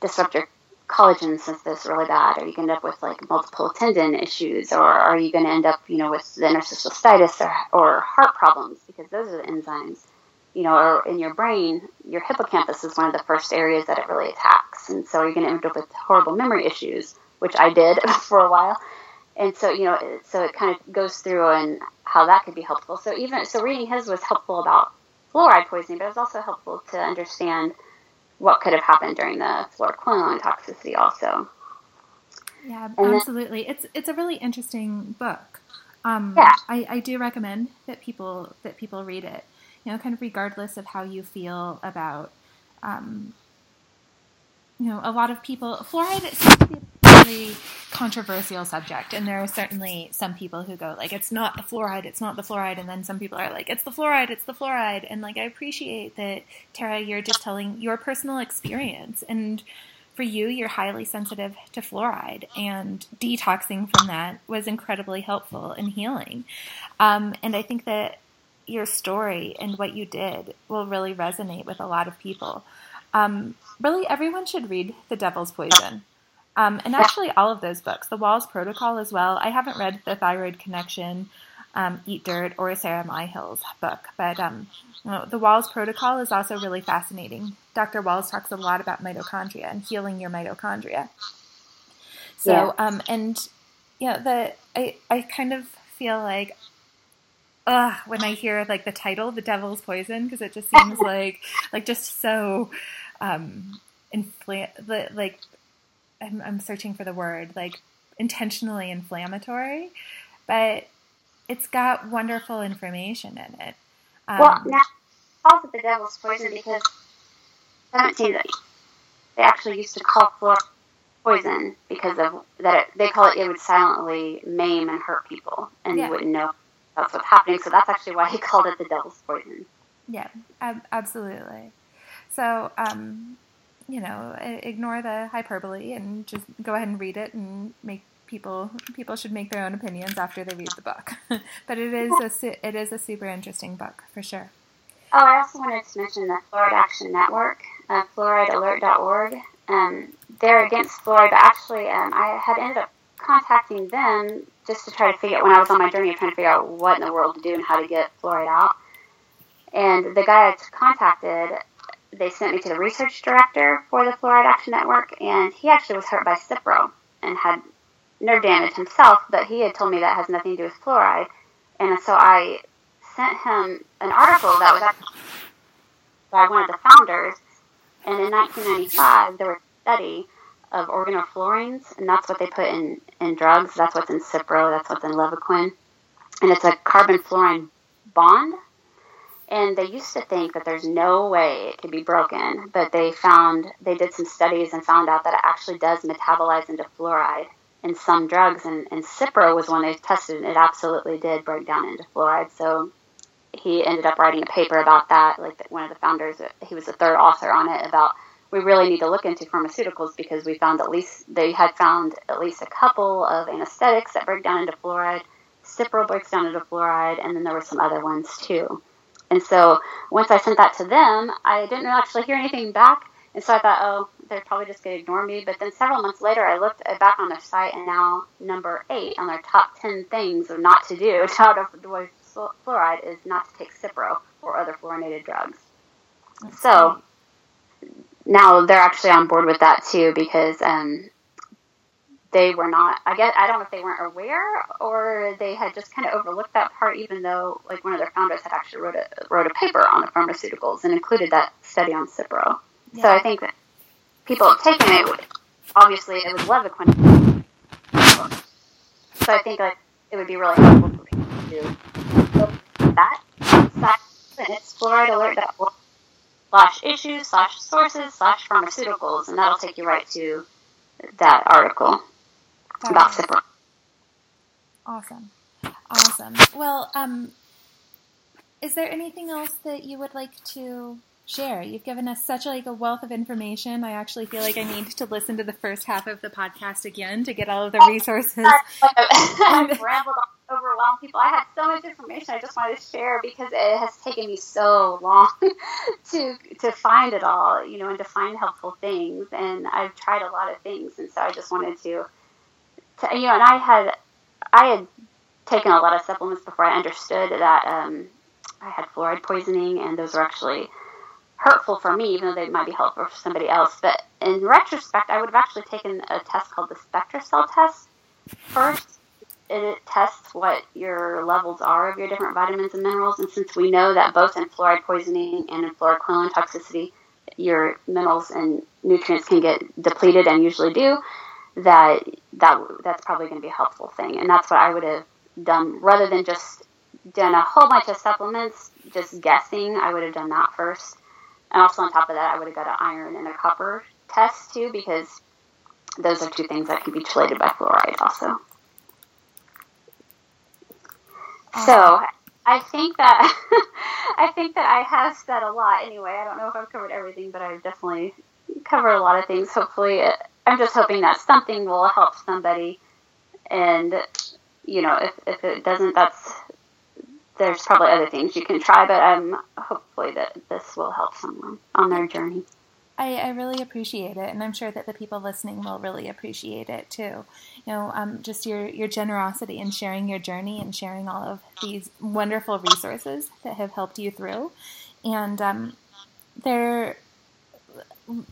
disrupt your collagen synthesis really bad? Are you going to end up with like multiple tendon issues, or are you going to end up, you know, with the interstitial cystitis or, or heart problems because those are the enzymes. You know, or in your brain, your hippocampus is one of the first areas that it really attacks, and so you're going to end up with horrible memory issues, which I did for a while. And so, you know, so it kind of goes through and how that could be helpful. So even so, reading his was helpful about fluoride poisoning, but it was also helpful to understand what could have happened during the fluoroquinolone toxicity also. Yeah, and absolutely. Then, it's it's a really interesting book. Um, yeah. I, I do recommend that people that people read it. You know, kind of regardless of how you feel about, um, you know, a lot of people fluoride seems to be really controversial subject, and there are certainly some people who go like, "It's not the fluoride, it's not the fluoride," and then some people are like, "It's the fluoride, it's the fluoride," and like I appreciate that Tara, you're just telling your personal experience, and for you, you're highly sensitive to fluoride, and detoxing from that was incredibly helpful in healing. Um, and I think that your story and what you did will really resonate with a lot of people. Um, really, everyone should read The Devil's Poison. Um, and actually, all of those books, The Wahls Protocol as well. I haven't read The Thyroid Connection, um, Eat Dirt, or Sarah Myhill's book, but um, you know, The Wahls Protocol is also really fascinating. Dr. Wahls talks a lot about mitochondria and healing your mitochondria. So, yeah. um, and you know, the I I kind of feel like uh, when I hear like the title, "The Devil's Poison," because it just seems like like just so um, infl- like I'm, I'm searching for the word like intentionally inflammatory, but it's got wonderful information in it. Um, well, now calls it the devil's poison because 17 they actually used to call fluoride poison because of that. It, they call it it would silently maim and hurt people, and yeah. you wouldn't know that's what's happening. So that's actually why he called it the devil's poison. Yeah, ab- absolutely. So, um, you know, ignore the hyperbole and just go ahead and read it and make people people should make their own opinions after they read the book. but it is a it is a super interesting book for sure. Oh, I also wanted to mention the Fluoride Action Network, uh, fluoridealert.org. Um, they're against fluoride, but actually, um, I had ended up contacting them just to try to figure out when I was on my journey of trying to figure out what in the world to do and how to get fluoride out. And the guy I contacted they sent me to the research director for the Fluoride Action Network, and he actually was hurt by Cipro and had nerve damage himself, but he had told me that has nothing to do with fluoride. And so I sent him an article that was actually by one of the founders. And in 1995, there was a study of organofluorines, and that's what they put in, in drugs. That's what's in Cipro, that's what's in Levaquin. And it's a carbon fluorine bond and they used to think that there's no way it could be broken, but they found they did some studies and found out that it actually does metabolize into fluoride in some drugs. And, and Cipro was one they tested, and it absolutely did break down into fluoride. So he ended up writing a paper about that. Like one of the founders, he was the third author on it about we really need to look into pharmaceuticals because we found at least they had found at least a couple of anesthetics that break down into fluoride. Cipro breaks down into fluoride, and then there were some other ones too. And so once I sent that to them, I didn't actually hear anything back. And so I thought, oh, they're probably just going to ignore me. But then several months later, I looked back on their site, and now number eight on their top 10 things of not to do out of avoid fluoride is not to take Cipro or other fluorinated drugs. so now they're actually on board with that too because um, they were not i guess i don't know if they weren't aware or they had just kind of overlooked that part even though like one of their founders had actually wrote a wrote a paper on the pharmaceuticals and included that study on cipro. Yeah. so i think that people have taken it obviously it was levaquin so i think like it would be really helpful for people to look at that and it's fluoridealert.org slash issues slash sources slash pharmaceuticals and that'll take you right to that article about Cipro. Awesome. Awesome. Well, um, is there anything else that you would like to share? You've given us such like a wealth of information. I actually feel like I need to listen to the first half of the podcast again to get all of the resources. I've rambled on, overwhelmed people. I had so much information I just wanted to share because it has taken me so long to to find it all, you know, and to find helpful things. And I've tried a lot of things, and so I just wanted to to, you know, and I had I had taken a lot of supplements before I understood that um, I had fluoride poisoning, and those were actually hurtful for me, even though they might be helpful for somebody else. But in retrospect, I would have actually taken a test called the SpectraCell test first. It tests what your levels are of your different vitamins and minerals, and since we know that both in fluoride poisoning and in fluoroquinolone toxicity, your minerals and nutrients can get depleted and usually do, that that that's probably going to be a helpful thing, and that's what I would have done rather than just done a whole bunch of supplements, just guessing. I would have done that first, and also on top of that, I would have got an iron and a copper test too, because those are two things that can be chelated by fluoride also. So uh, I think that I think that I have said a lot anyway. I don't know if I've covered everything, but I've definitely cover a lot of things. Hopefully, I'm just hoping that something will help somebody. And you know, if if it doesn't, that's there's probably other things you can try. But I'm hopefully that this will help someone on their journey. I, I, really appreciate it, and I'm sure that the people listening will really appreciate it too. You know, um, just your your generosity in sharing your journey and sharing all of these wonderful resources that have helped you through. And um, there,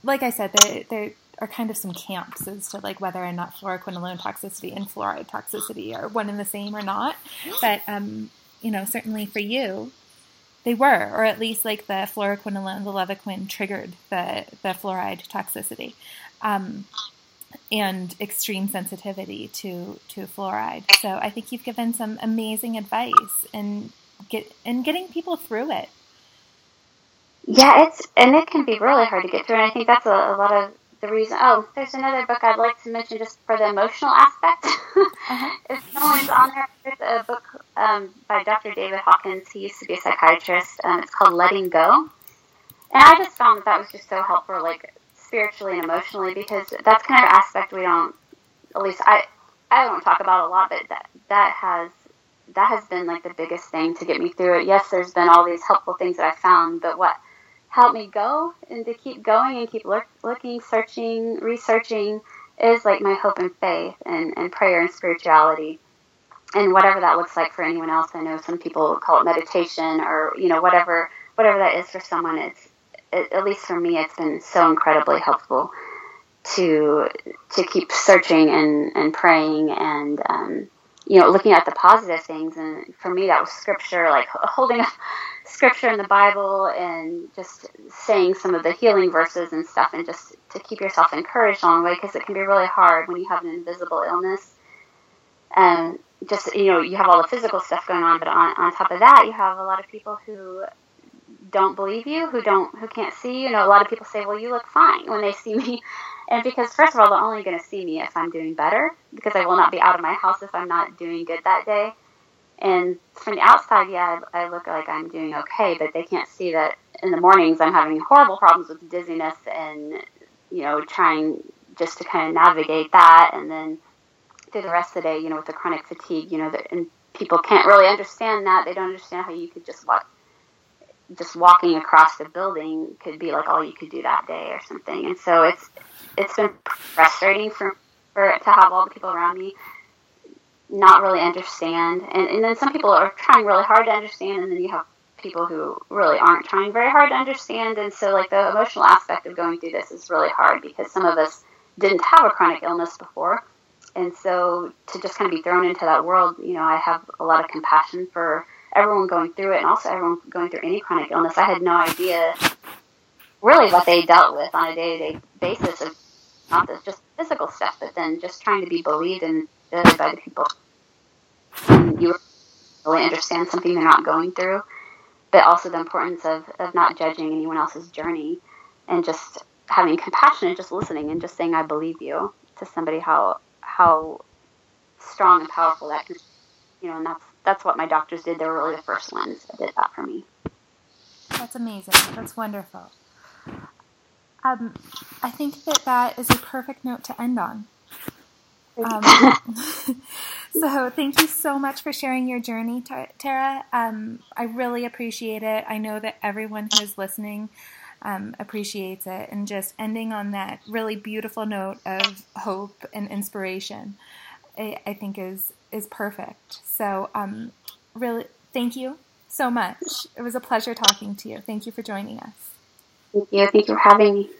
like I said, there there are kind of some camps as to like whether or not fluoroquinolone toxicity and fluoride toxicity are one and the same or not. But um, you know, certainly for you, they were, or at least like the fluoroquinolone, the Levaquin triggered the, the fluoride toxicity. Um, and extreme sensitivity to, to fluoride. So I think you've given some amazing advice and get in getting people through it. Yeah, it's and it can be really hard to get through, and I think that's a, a lot of the reason. Oh, there's another book I'd like to mention just for the emotional aspect. uh-huh. if no one's on there, there's a book um, by Dr. David Hawkins. He used to be a psychiatrist. Um, it's called Letting Go, and I just found that that was just so helpful, like spiritually and emotionally, because that's kind of an aspect we don't. At least I, I don't talk about a lot, but that that has that has been like the biggest thing to get me through it. Yes, there's been all these helpful things that I found, but what help me go and to keep going and keep look, looking, searching, researching is like my hope and faith and, and prayer and spirituality. And whatever that looks like for anyone else, I know some people call it meditation or, you know, whatever, whatever that is for someone, it's, it, at least for me, it's been so incredibly helpful to, to keep searching and, and praying and, um, you know, looking at the positive things. And for me, that was scripture, like holding up scripture in the Bible and just saying some of the healing verses and stuff, and just to keep yourself encouraged along the way because it can be really hard when you have an invisible illness. And just, you know, you have all the physical stuff going on, but on, on top of that, you have a lot of people who don't believe you, who don't, who can't see you. You know, a lot of people say, "Well, you look fine" when they see me, and because first of all, they're only going to see me if I'm doing better, because I will not be out of my house if I'm not doing good that day. And from the outside, yeah, I, look like I'm doing okay, but they can't see that in the mornings I'm having horrible problems with dizziness and, you know, trying just to kind of navigate that. And then through the rest of the day, you know, with the chronic fatigue, you know, and people can't really understand that. They don't understand how you could just walk, just walking across the building could be like all you could do that day or something. And so it's, it's been frustrating for, for to have all the people around me not really understand. And, and then some people are trying really hard to understand, and then you have people who really aren't trying very hard to understand. And so, like, the emotional aspect of going through this is really hard because some of us didn't have a chronic illness before. And so, to just kind of be thrown into that world, you know, I have a lot of compassion for everyone going through it and also everyone going through any chronic illness. I had no idea really what they dealt with on a day to day basis of not just physical stuff, but then just trying to be believed and by the people. You really understand something they're not going through, but also the importance of, of not judging anyone else's journey and just having compassion and just listening and just saying, I believe you to somebody, how, how strong and powerful that can, you know, and that's, that's what my doctors did. They were really the first ones that did that for me. That's amazing. That's wonderful. Um, I think that that is a perfect note to end on. Um, so thank you so much for sharing your journey, Tara. Um, I really appreciate it. I know that everyone who is listening um, appreciates it, and just ending on that really beautiful note of hope and inspiration, I, I think is is perfect. So um, really, thank you so much. It was a pleasure talking to you. Thank you for joining us. Thank you. Thank you for having me.